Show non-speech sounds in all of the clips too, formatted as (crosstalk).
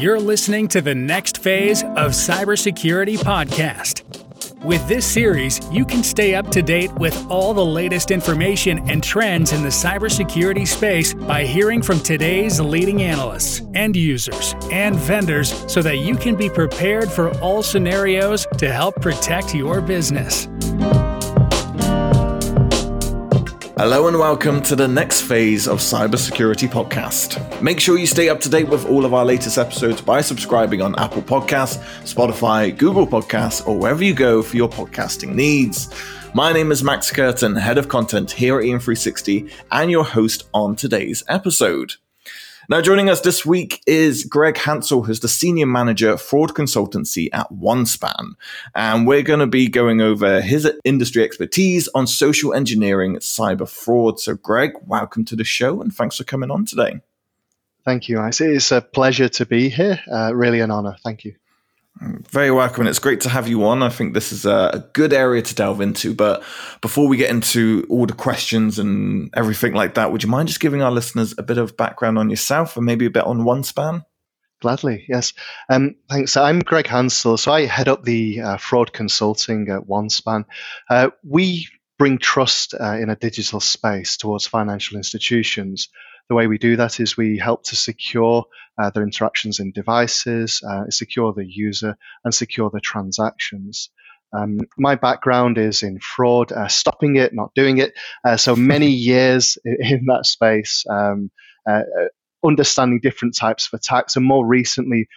You're listening to the next phase of Cybersecurity Podcast. With this series, you can stay up to date with all the latest information and trends in the cybersecurity space by hearing from today's leading analysts, end users, and vendors so that you can be prepared for all scenarios to help protect your business. Hello and welcome to the next phase of Cybersecurity Podcast. Make sure you stay up to date with all of our latest episodes by subscribing on Apple Podcasts, Spotify, Google Podcasts, or wherever you go for your podcasting needs. My name is Max Curtin, Head of Content here at EM360, and your host on today's episode. Now, joining us this week is Greg Hancell, who's the Senior Manager Fraud Consultancy at OneSpan. And we're going to be going over his industry expertise on social engineering cyber fraud. So, Greg, welcome to the show and thanks for coming on today. Thank you. It's a pleasure to be here. Uh, really an honor. Thank you. Very welcome, and it's great to have you on. I think this is a good area to delve into. But before we get into all the questions and everything like that, would you mind just giving our listeners a bit of background on yourself and maybe a bit on OneSpan? Gladly, yes. Um, thanks. I'm Greg Hancell. So I head up the uh, fraud consulting at OneSpan. Uh, we bring trust uh, in a digital space towards financial institutions the way we do that is we help to secure uh, their interactions in devices, uh, secure the user, and secure the transactions. Um, my background is in fraud, uh, stopping it, not doing it. Uh, so many (laughs) years in that space, um, understanding different types of attacks, and more recently,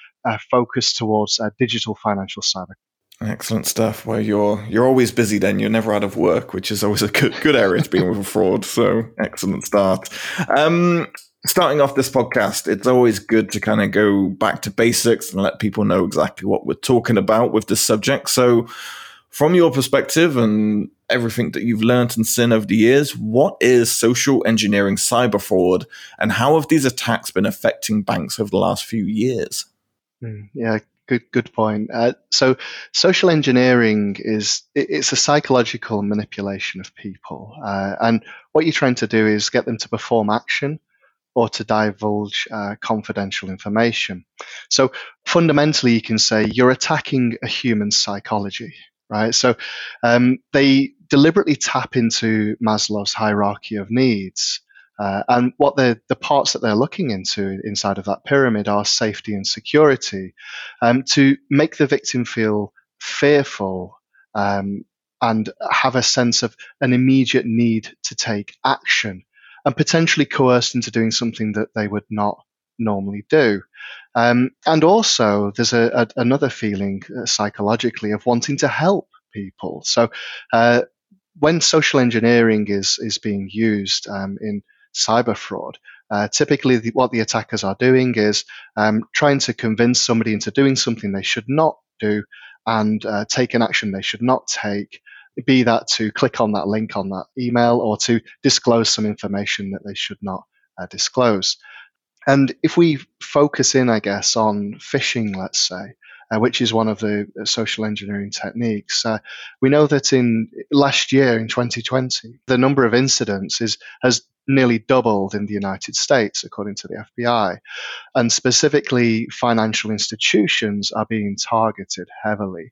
focused towards digital financial cyber Excellent stuff. Where you're you're always busy, then you're never out of work, which is always a good good area to be in with a fraud. So excellent start. Um, starting off this podcast, it's always good to kind of go back to basics and let people know exactly what we're talking about with this subject. So, from your perspective and everything that you've learned and seen over the years, what is social engineering cyber fraud, and how have these attacks been affecting banks over the last few years? Hmm, yeah, good good point. Uh, so social engineering is it's a psychological manipulation of people, uh, and what you're trying to do is get them to perform action or to divulge uh, confidential information. So fundamentally, you can say you're attacking a human psychology, right? So um, they deliberately tap into Maslow's hierarchy of needs. Uh, and what the, the parts that they're looking into inside of that pyramid are safety and security um, to make the victim feel fearful um, and have a sense of an immediate need to take action and potentially coerced into doing something that they would not normally do. Um, and also, there's a, a, another feeling uh, psychologically of wanting to help people. So, uh, when social engineering is is being used um, in cyber fraud. Uh, typically, the, what the attackers are doing is um, trying to convince somebody into doing something they should not do and uh, take an action they should not take, be that to click on that link on that email or to disclose some information that they should not uh, disclose. And if we focus in, I guess, on phishing, let's say, uh, which is one of the uh, social engineering techniques. Uh, we know that in last year, in 2020, the number of incidents is, has nearly doubled in the United States, according to the FBI. And specifically, financial institutions are being targeted heavily.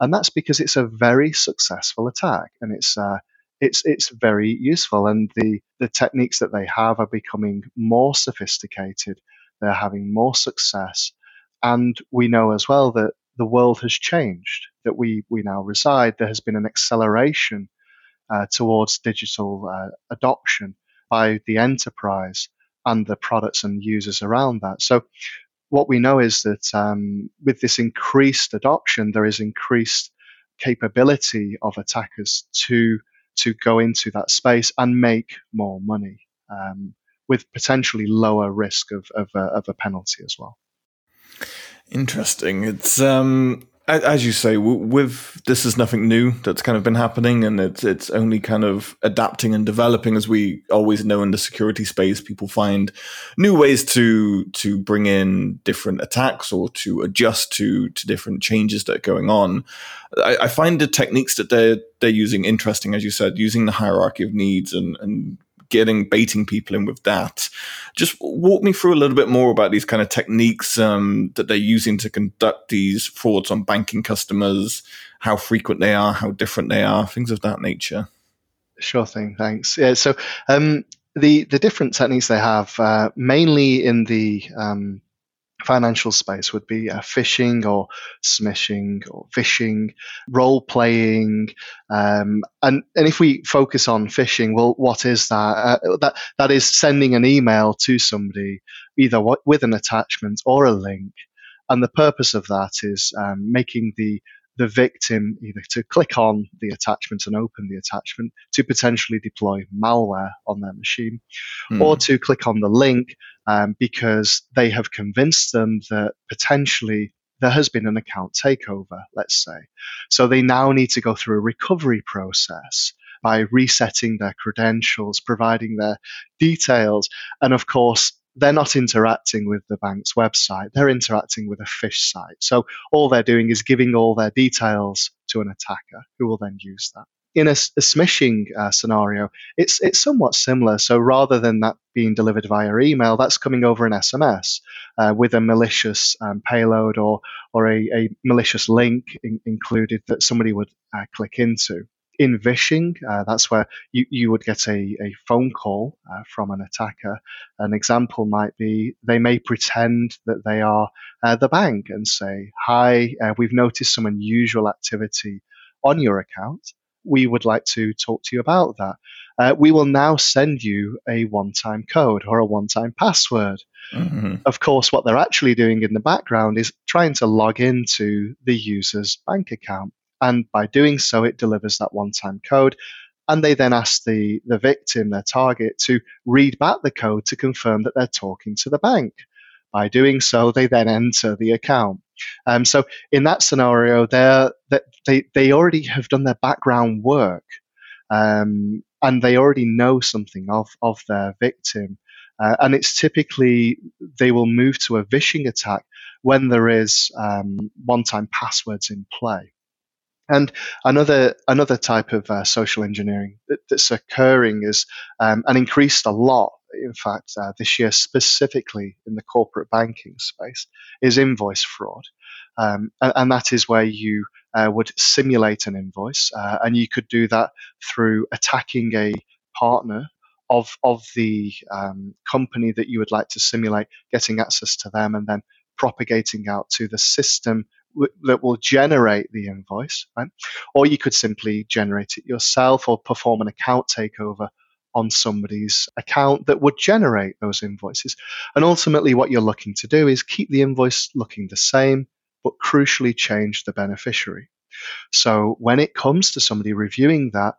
And that's because it's a very successful attack and it's, uh, it's, it's very useful. And the, the techniques that they have are becoming more sophisticated, they're having more success. And we know as well that the world has changed, that we, we now reside. There has been an acceleration uh, towards digital uh, adoption by the enterprise and the products and users around that. So, what we know is that um, with this increased adoption, there is increased capability of attackers to to go into that space and make more money um, with potentially lower risk of of a, of a penalty as well. Interesting. It's um, as you say, with this is nothing new that's kind of been happening, and it's it's only kind of adapting and developing as we always know in the security space. People find new ways to to bring in different attacks or to adjust to to different changes that are going on. I, I find the techniques that they're they're using interesting, as you said, using the hierarchy of needs and and getting baiting people in with that. Just walk me through a little bit more about these kind of techniques um, that they're using to conduct these frauds on banking customers, how frequent they are, how different they are, things of that nature. Sure thing, thanks. Yeah, so um, the the different techniques they have, uh, mainly in the um, financial space would be uh, phishing or smishing or vishing, role playing, um, and and if we focus on phishing, well, what is that? Uh, that that is sending an email to somebody either w- with an attachment or a link, and the purpose of that is um, making the the victim either to click on the attachment and open the attachment to potentially deploy malware on their machine, mm. or to click on the link um, because they have convinced them that potentially there has been an account takeover, let's say. So they now need to go through a recovery process by resetting their credentials, providing their details, and of course, they're not interacting with the bank's website, they're interacting with a phish site. So all they're doing is giving all their details to an attacker who will then use that. In a, a smishing uh, scenario, it's it's somewhat similar. So rather than that being delivered via email, that's coming over an SMS uh, with a malicious um, payload or or a, a malicious link in, included that somebody would uh, click into in vishing, uh, that's where you, you would get a, a phone call uh, from an attacker. An example might be they may pretend that they are uh, the bank and say, Hi, we've noticed some unusual activity on your account. We would like to talk to you about that. Uh, we will now send you a one time code or a one time password. Mm-hmm. Of course, what they're actually doing in the background is trying to log into the user's bank account. And by doing so, it delivers that one time code. And they then ask the, the victim, their target, to read back the code to confirm that they're talking to the bank. By doing so, they then enter the account. Um, so in that scenario, they they they already have done their background work, um, and they already know something of of their victim. Uh, and it's typically they will move to a vishing attack when there is um, one-time passwords in play. And another another type of uh, social engineering that, that's occurring is um, and increased a lot, in fact, uh, this year specifically in the corporate banking space, is invoice fraud, um, and, and, that is where you uh, would simulate an invoice, uh, and you could do that through attacking a partner of of the um, company that you would like to simulate, getting access to them, and then propagating out to the system that will generate the invoice, right? Or you could simply generate it yourself or perform an account takeover on somebody's account that would generate those invoices. And ultimately, what you're looking to do is keep the invoice looking the same, but crucially change the beneficiary. So when it comes to somebody reviewing that,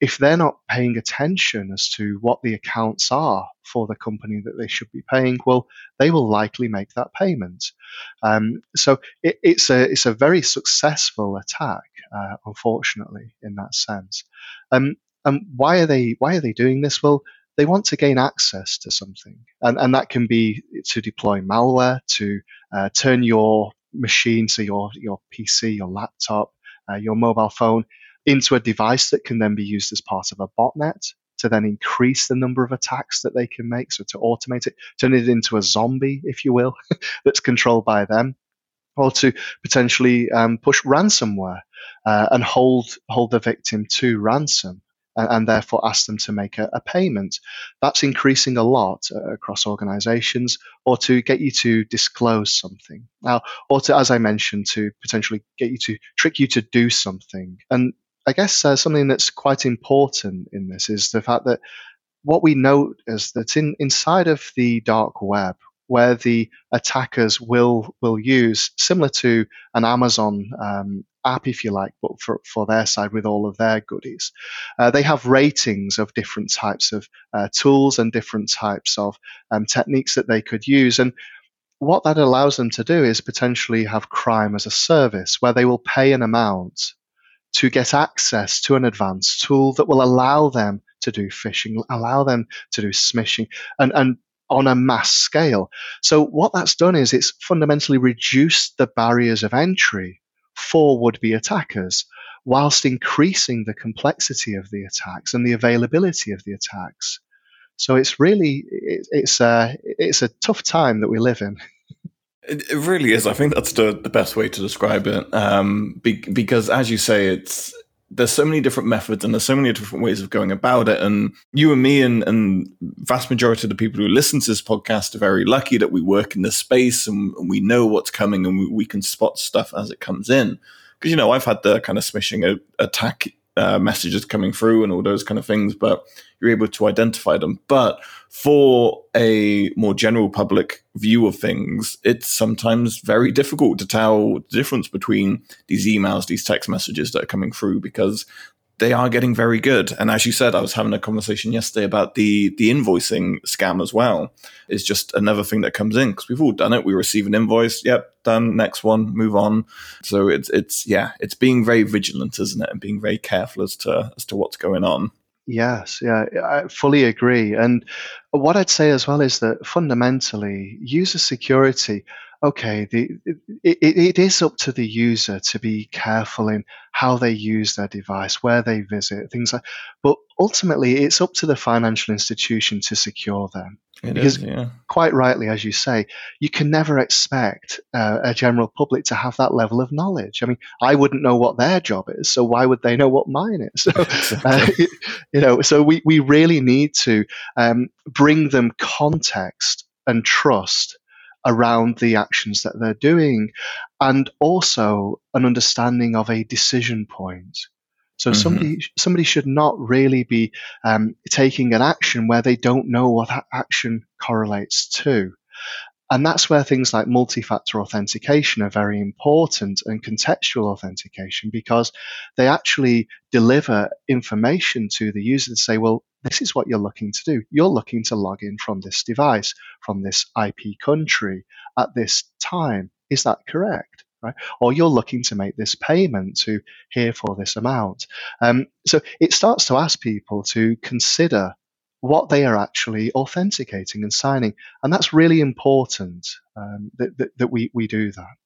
if they're not paying attention as to what the accounts are for the company that they should be paying, well, they will likely make that payment. Um, so it, it's a it's a very successful attack, uh, unfortunately, in that sense. Um, and why are they why are they doing this? Well, they want to gain access to something, and and that can be to deploy malware, to uh, turn your machine, so your your PC, your laptop, uh, your mobile phone into a device that can then be used as part of a botnet to then increase the number of attacks that they can make. So to automate it, turn it into a zombie, if you will, (laughs) that's controlled by them, or to potentially um, push ransomware uh, and hold hold the victim to ransom. And, therefore ask them to make a, a payment. That's increasing a lot uh, across organizations, or to get you to disclose something. Now, or to, as I mentioned, to potentially get you to trick you to do something. And I guess uh, something that's quite important in this is the fact that what we note is that in, inside of the dark web, where the attackers will will use similar to an Amazon um, app, if you like, but for, for their side with all of their goodies. Uh, they have ratings of different types of uh, tools and different types of um, techniques that they could use. And what that allows them to do is potentially have crime as a service, where they will pay an amount to get access to an advanced tool that will allow them to do phishing, allow them to do smishing, and, and on a mass scale. So what that's done is it's fundamentally reduced the barriers of entry for would-be attackers, whilst increasing the complexity of the attacks and the availability of the attacks. So it's really it, it's a it's a tough time that we live in. (laughs) It, it really is. I think that's the, the best way to describe it. Um, be, because as you say, it's there's so many different methods and there's so many different ways of going about it. And you and me and, and vast majority of the people who listen to this podcast are very lucky that we work in this space and, and we know what's coming and we, we, can spot stuff as it comes in. Because, you know, I've had the kind of smishing attack uh, messages coming through and all those kind of things, but you're able to identify them. But for a more general public view of things, it's sometimes very difficult to tell the difference between these emails, these text messages that are coming through because they are getting very good. And as you said, I was having a conversation yesterday about the the invoicing scam as well. Is just another thing that comes in because we've all done it. We receive an invoice, yep, done. Next one, move on. So it's it's yeah, it's being very vigilant, isn't it, and being very careful as to as to what's going on. Yes, yeah, I fully agree. And what I'd say as well is that fundamentally, user security, okay, the, it, it is up to the user to be careful in how they use their device, where they visit, things like. But ultimately, it's up to the financial institution to secure them. It because is, yeah. quite rightly, as you say, you can never expect uh, a general public to have that level of knowledge. I mean, I wouldn't know what their job is, so why would they know what mine is? So, (laughs) uh, (laughs) you know, so we, we really need to um, bring them context and trust around the actions that they're doing, and also an understanding of a decision point. So mm-hmm. somebody somebody should not really be um, taking an action where they don't know what that action correlates to. And that's where things like multi factor authentication are very important and contextual authentication because they actually deliver information to the user to say, well, this is what you're looking to do. You're looking to log in from this device, from this IP country at this time. Is that correct? Right? Or you're looking to make this payment to here for this amount. Um, so it starts to ask people to consider what they are actually authenticating and signing, and that's really important um, that, that, that we, we do that.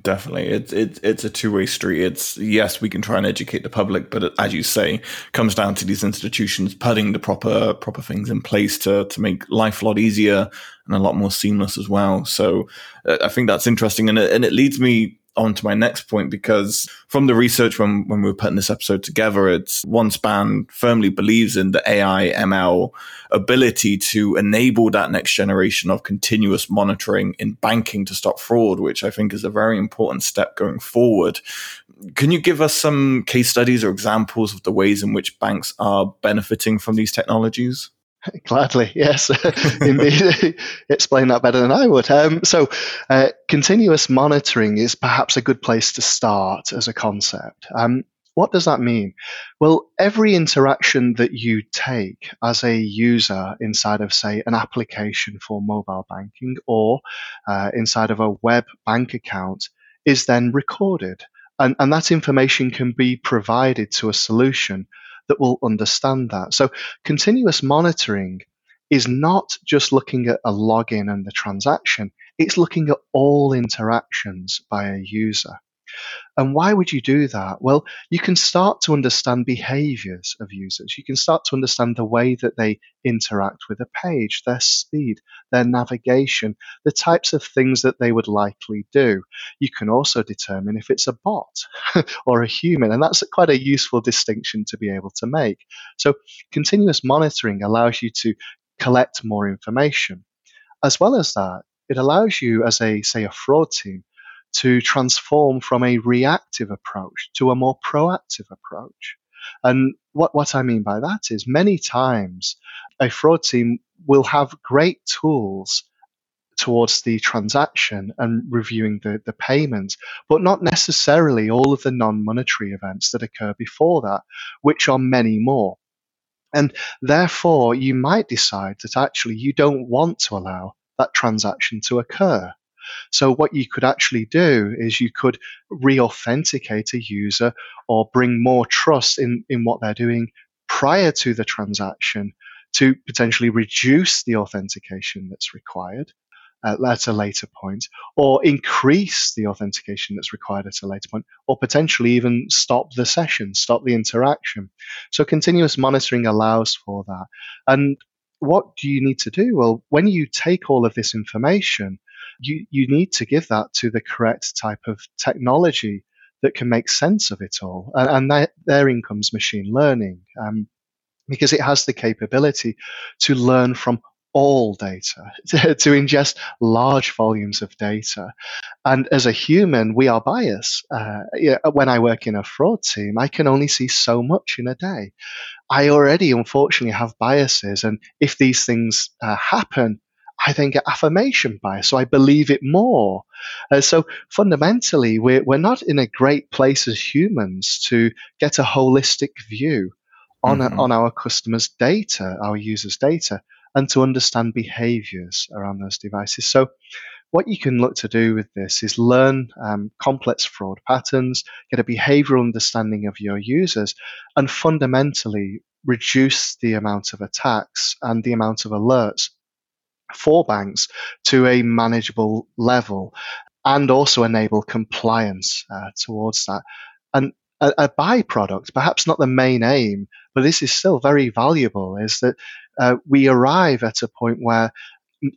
Definitely, it's it, it's a two way street. It's yes, we can try and educate the public, but it, as you say, comes down to these institutions putting the proper proper things in place to to make life a lot easier and a lot more seamless as well. So uh, I think that's interesting, and it, and it leads me on to my next point because from the research when, when we were putting this episode together, it's OneSpan firmly believes in the AI ML ability to enable that next generation of continuous monitoring in banking to stop fraud, which I think is a very important step going forward. Can you give us some case studies or examples of the ways in which banks are benefiting from these technologies? (laughs) Gladly, yes, (laughs) indeed. (laughs) Explain that better than I would. Um, so, uh, continuous monitoring is perhaps a good place to start as a concept. Um, what does that mean? Well, every interaction that you take as a user inside of, say, an application for mobile banking or uh, inside of a web bank account is then recorded. And, and that information can be provided to a solution that will understand that. So continuous monitoring is not just looking at a login and the transaction, it's looking at all interactions by a user. And why would you do that? Well, you can start to understand behaviors of users. You can start to understand the way that they interact with a page, their speed, their navigation, the types of things that they would likely do. You can also determine if it's a bot (laughs) or a human, and that's quite a useful distinction to be able to make. So, continuous monitoring allows you to collect more information. As well as that, it allows you, as a, say, a fraud team, to transform from a reactive approach to a more proactive approach. And what, what I mean by that is many times a fraud team will have great tools towards the transaction and reviewing the, the payment, but not necessarily all of the non monetary events that occur before that, which are many more. And therefore, you might decide that actually you don't want to allow that transaction to occur. So what you could actually do is you could re-authenticate a user or bring more trust in, in what they're doing prior to the transaction to potentially reduce the authentication that's required at a later point, or increase the authentication that's required at a later point, or potentially even stop the session, stop the interaction. So continuous monitoring allows for that. And what do you need to do? Well, when you take all of this information, you, you need to give that to the correct type of technology that can make sense of it all. And, and that, therein comes machine learning, um, because it has the capability to learn from all data, (laughs) to, ingest large volumes of data. And as a human, we are biased. Uh, when I work in a fraud team, I can only see so much in a day. I already, unfortunately, have biases. And if these things uh, happen, I then get affirmation bias, so I believe it more. Uh, so fundamentally, we're, we're not in a great place as humans to get a holistic view on, mm-hmm. a, on our customers' data, our users' data, and to understand behaviors around those devices. So what you can look to do with this is learn um, complex fraud patterns, get a behavioral understanding of your users, and fundamentally reduce the amount of attacks and the amount of alerts for banks to a manageable level and also enable compliance uh, towards that. And a, a, byproduct, perhaps not the main aim, but this is still very valuable, is that uh, we arrive at a point where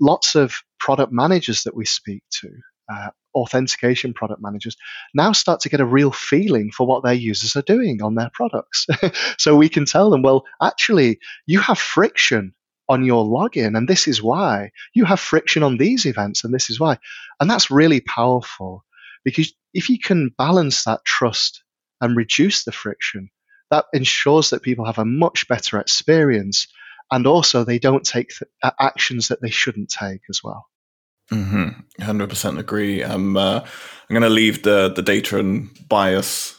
lots of product managers that we speak to, uh, authentication product managers, now start to get a real feeling for what their users are doing on their products. (laughs) so we can tell them, well, actually, you have friction on your login, and this is why. You have friction on these events, and this is why. And that's really powerful because if you can balance that trust and reduce the friction, that ensures that people have a much better experience and also they don't take th- actions that they shouldn't take as well. Mm-hmm. 100% agree. I'm, uh, I'm going to leave the, the data and bias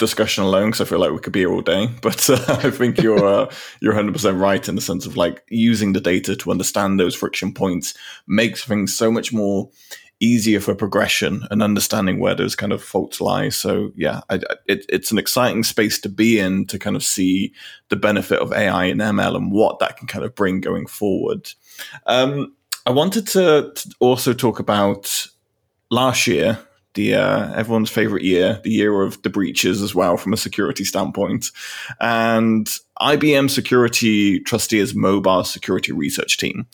discussion alone because I feel like we could be here all day. (laughs) But uh, I think you're uh, (laughs) you're 100 percent right in the sense of like using the data to understand those friction points makes things so much more easier for progression and understanding where those kind of faults lie. So yeah, I, it, it's an exciting space to be in to kind of see the benefit of AI and ML and what that can kind of bring going forward. Um, I wanted to, to also talk about last year the uh, everyone's favorite year, the year of the breaches as well from a security standpoint. And IBM Security Trusteer's mobile security research team,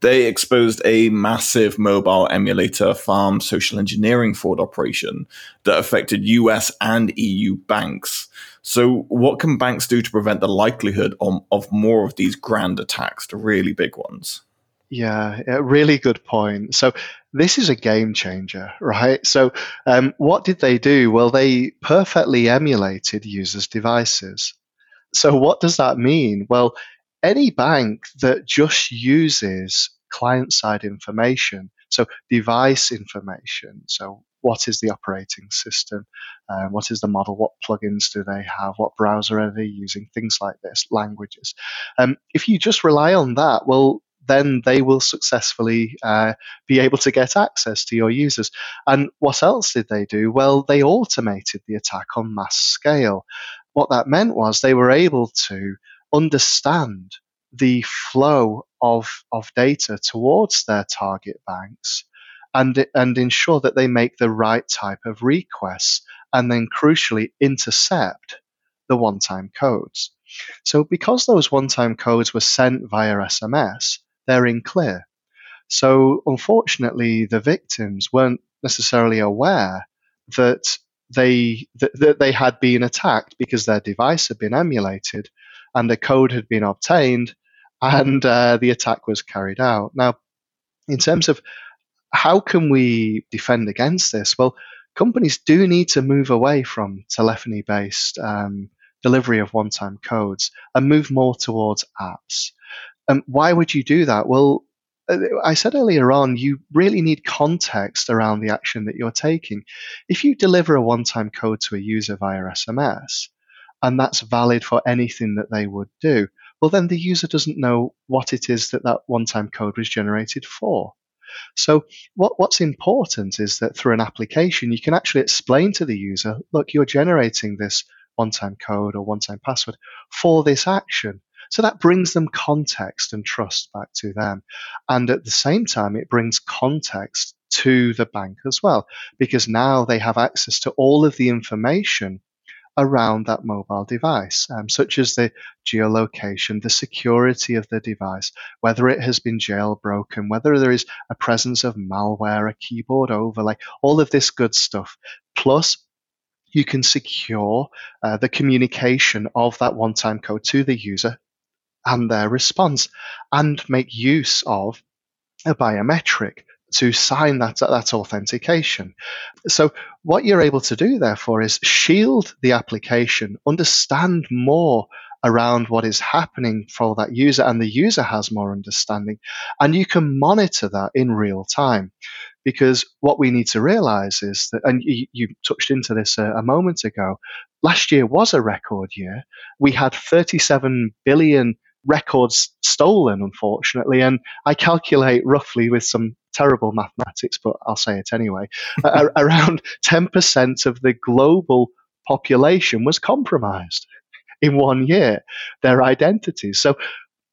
they exposed a massive mobile emulator farm social engineering fraud operation that affected US and EU banks. So, what can banks do to prevent the likelihood of, of more of these grand attacks, the really big ones? Yeah, a really good point. So this is a game changer, right? So um, what did they do? Well, they perfectly emulated users' devices. So what does that mean? Well, any bank that just uses client-side information, so device information, so what is the operating system, uh, what is the model, what plugins do they have, what browser are they using, things like this, languages. Um, if you just rely on that, well, then they will successfully uh, be able to get access to your users. And what else did they do? Well, they automated the attack on mass scale. What that meant was they were able to understand the flow of, of data towards their target banks and, and ensure that they make the right type of requests and then crucially intercept the one time codes. So, because those one time codes were sent via SMS, they're in clear. So unfortunately, the victims weren't necessarily aware that they that, that they had been attacked because their device had been emulated and the code had been obtained and uh, the attack was carried out. Now, in terms of how can we defend against this? Well, companies do need to move away from telephony based um, delivery of one time codes and move more towards apps. Um, why would you do that? Well, uh, I said earlier on, you really need context around the action that you're taking. If you deliver a one time code to a user via SMS, and that's valid for anything that they would do, well, then the user doesn't know what it is that that one time code was generated for. So, what, what's important is that through an application, you can actually explain to the user look, you're generating this one time code or one time password for this action. So that brings them context and trust back to them. And at the same time, it brings context to the bank as well, because now they have access to all of the information around that mobile device, um, such as the geolocation, the security of the device, whether it has been jailbroken, whether there is a presence of malware, a keyboard overlay, all of this good stuff. Plus, you can secure uh, the communication of that one time code to the user and their response and make use of a biometric to sign that, that authentication. So, what you're able to do, therefore, is shield the application, understand more around what is happening for that user, and the user has more understanding, and you can monitor that in real time. Because what we need to realize is that, and you, you touched into this a, a moment ago, last year was a record year. We had 37 billion records stolen, unfortunately. And I calculate roughly with some terrible mathematics, but I'll say it anyway. (laughs) around 10% of the global population was compromised in one year, their identities. So,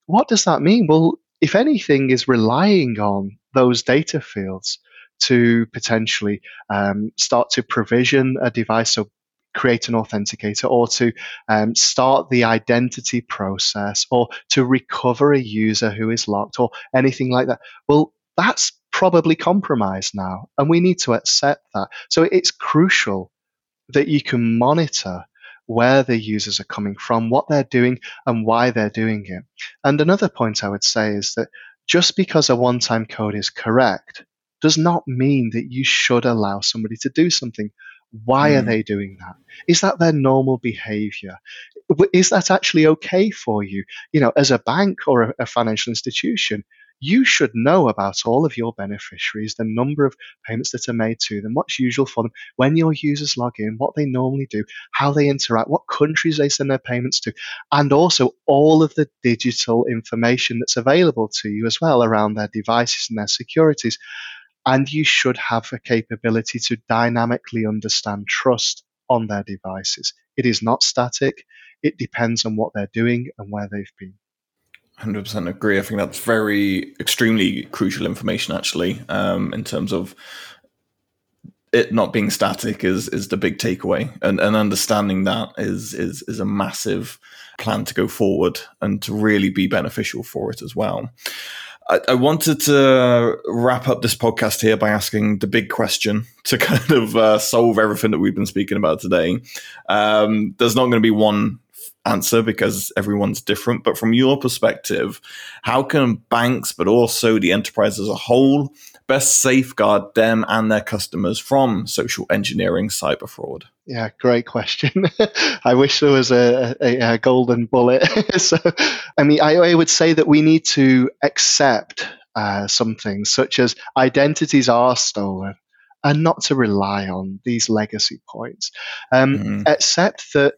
what does that mean? Well, if anything is relying on those data fields to potentially um, start to provision a device, so create an authenticator or to um, start the identity process or to recover a user who is locked or anything like that. Well, that's probably compromised now, and we need to accept that. So it's crucial that you can monitor where the users are coming from, what they're doing, and why they're doing it. And another point I would say is that just because a one time code is correct does not mean that you should allow somebody to do something why mm. are hmm. they doing that? Is that their normal behavior? Is that actually okay for you? You know, as a bank or a, a financial institution, you should know about all of your beneficiaries, the number of payments that are made to them, what's usual for them, when your users log in, what they normally do, how they interact, what countries they send their payments to, and also all of the digital information that's available to you as well around their devices and their securities and you should have a capability to dynamically understand trust on their devices. It is not static. It depends on what they're doing and where they've been. 100% agree. I think that's very extremely crucial information, actually, um, in terms of it not being static is is the big takeaway, and and understanding that is is is a massive plan to go forward and to really be beneficial for it as well. I, I, wanted to wrap up this podcast here by asking the big question to (laughs) kind of uh, solve everything that we've been speaking about today. Um, there's not going to be one answer because everyone's different, but from your perspective, how can banks, but also the enterprise as a whole, best safeguard them and their customers from social engineering cyber fraud? Yeah, great question. (laughs) I wish there was a, a, a golden bullet. (laughs) so, I mean, I, I, would say that we need to accept uh, some things, such as identities are stolen, and not to rely on these legacy points. Um, mm-hmm. Accept that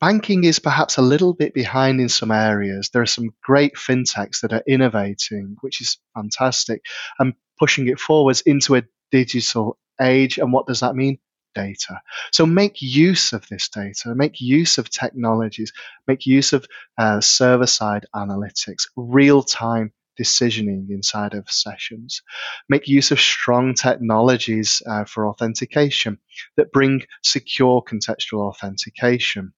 banking is perhaps a little bit behind in some areas. There are some great fintechs that are innovating, which is fantastic, and pushing it forwards into a digital age. And what does that mean? Data. So make use of this data, make use of technologies, make use of uh, server side analytics, real time decisioning inside of sessions. Make use of strong technologies uh, for authentication that bring secure contextual authentication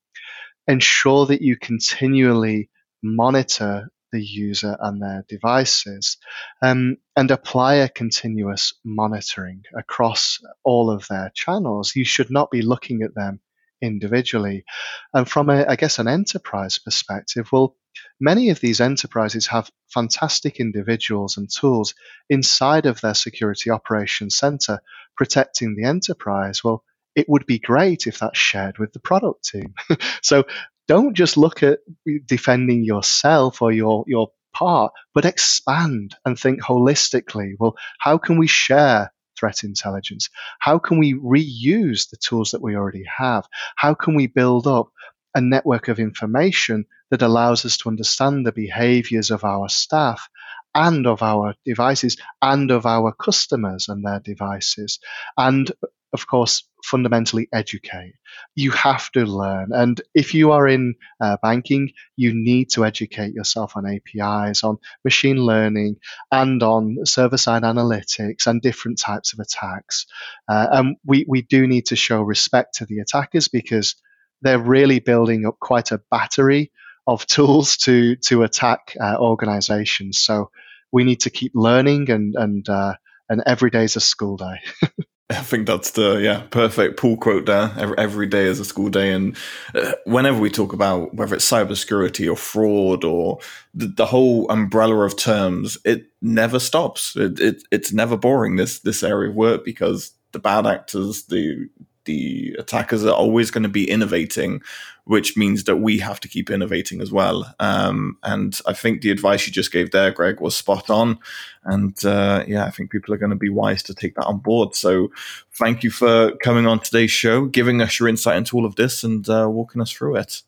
ensure that you continually monitor the user and their devices um, and apply a continuous monitoring across all of their channels. You should not be looking at them individually. And from, a, I guess, an enterprise perspective, well, many of these enterprises have fantastic individuals and tools inside of their security operations center protecting the enterprise. Well, it would be great if that's shared with the product team. (laughs) so don't just look at defending yourself or your, your part, but expand and think holistically. Well, how can we share threat intelligence? How can we reuse the tools that we already have? How can we build up a network of information that allows us to understand the behaviors of our staff and of our devices and of our customers and their devices and of course, fundamentally educate. You have to learn. And if you are in uh, banking, you need to educate yourself on APIs, on machine learning, and on server side analytics and different types of attacks. Uh, and we, we do need to show respect to the attackers because they're really building up quite a battery of tools to, to attack uh, organizations. So we need to keep learning and, and, uh, and every day is a school day. (laughs) (laughs) I think that's the yeah perfect pull quote there. Every, every day is a school day, and uh, whenever we talk about whether it's cybersecurity or fraud or the, the, whole umbrella of terms, it never stops. It, it it's never boring this this area of work because the bad actors, the the attackers are always going to be innovating, which means that we have to keep innovating as well. Um, and I think the advice you just gave there, Greg, was spot on. And uh, yeah, I think people are going to be wise to take that on board. So thank you for coming on today's show, giving us your insight into all of this, and uh, walking us through it.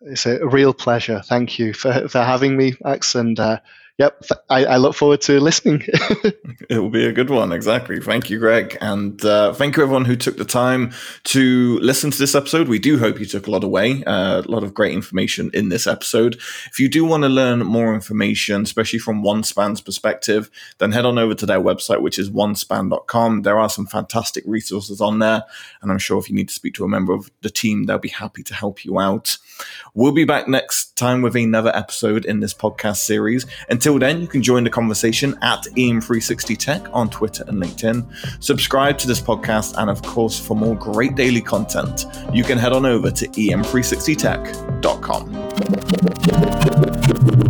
It's a real pleasure. Thank you for, for having me, Max. And uh, Yep, I, I, look forward to listening. (laughs) it will be a good one, exactly. Thank you, Greg, and uh, thank you everyone who took the time to listen to this episode. We do hope you took a lot away, uh, a lot of great information in this episode. If you do want to learn more information, especially from OneSpan's perspective, then head on over to their website, which is onespan.com. There are some fantastic resources on there, and I'm sure if you need to speak to a member of the team, they'll be happy to help you out. We'll be back next time with another episode in this podcast series. Until then, you can join the conversation at EM360Tech on Twitter and LinkedIn. Subscribe to this podcast, and of course, for more great daily content, you can head on over to em360tech.com.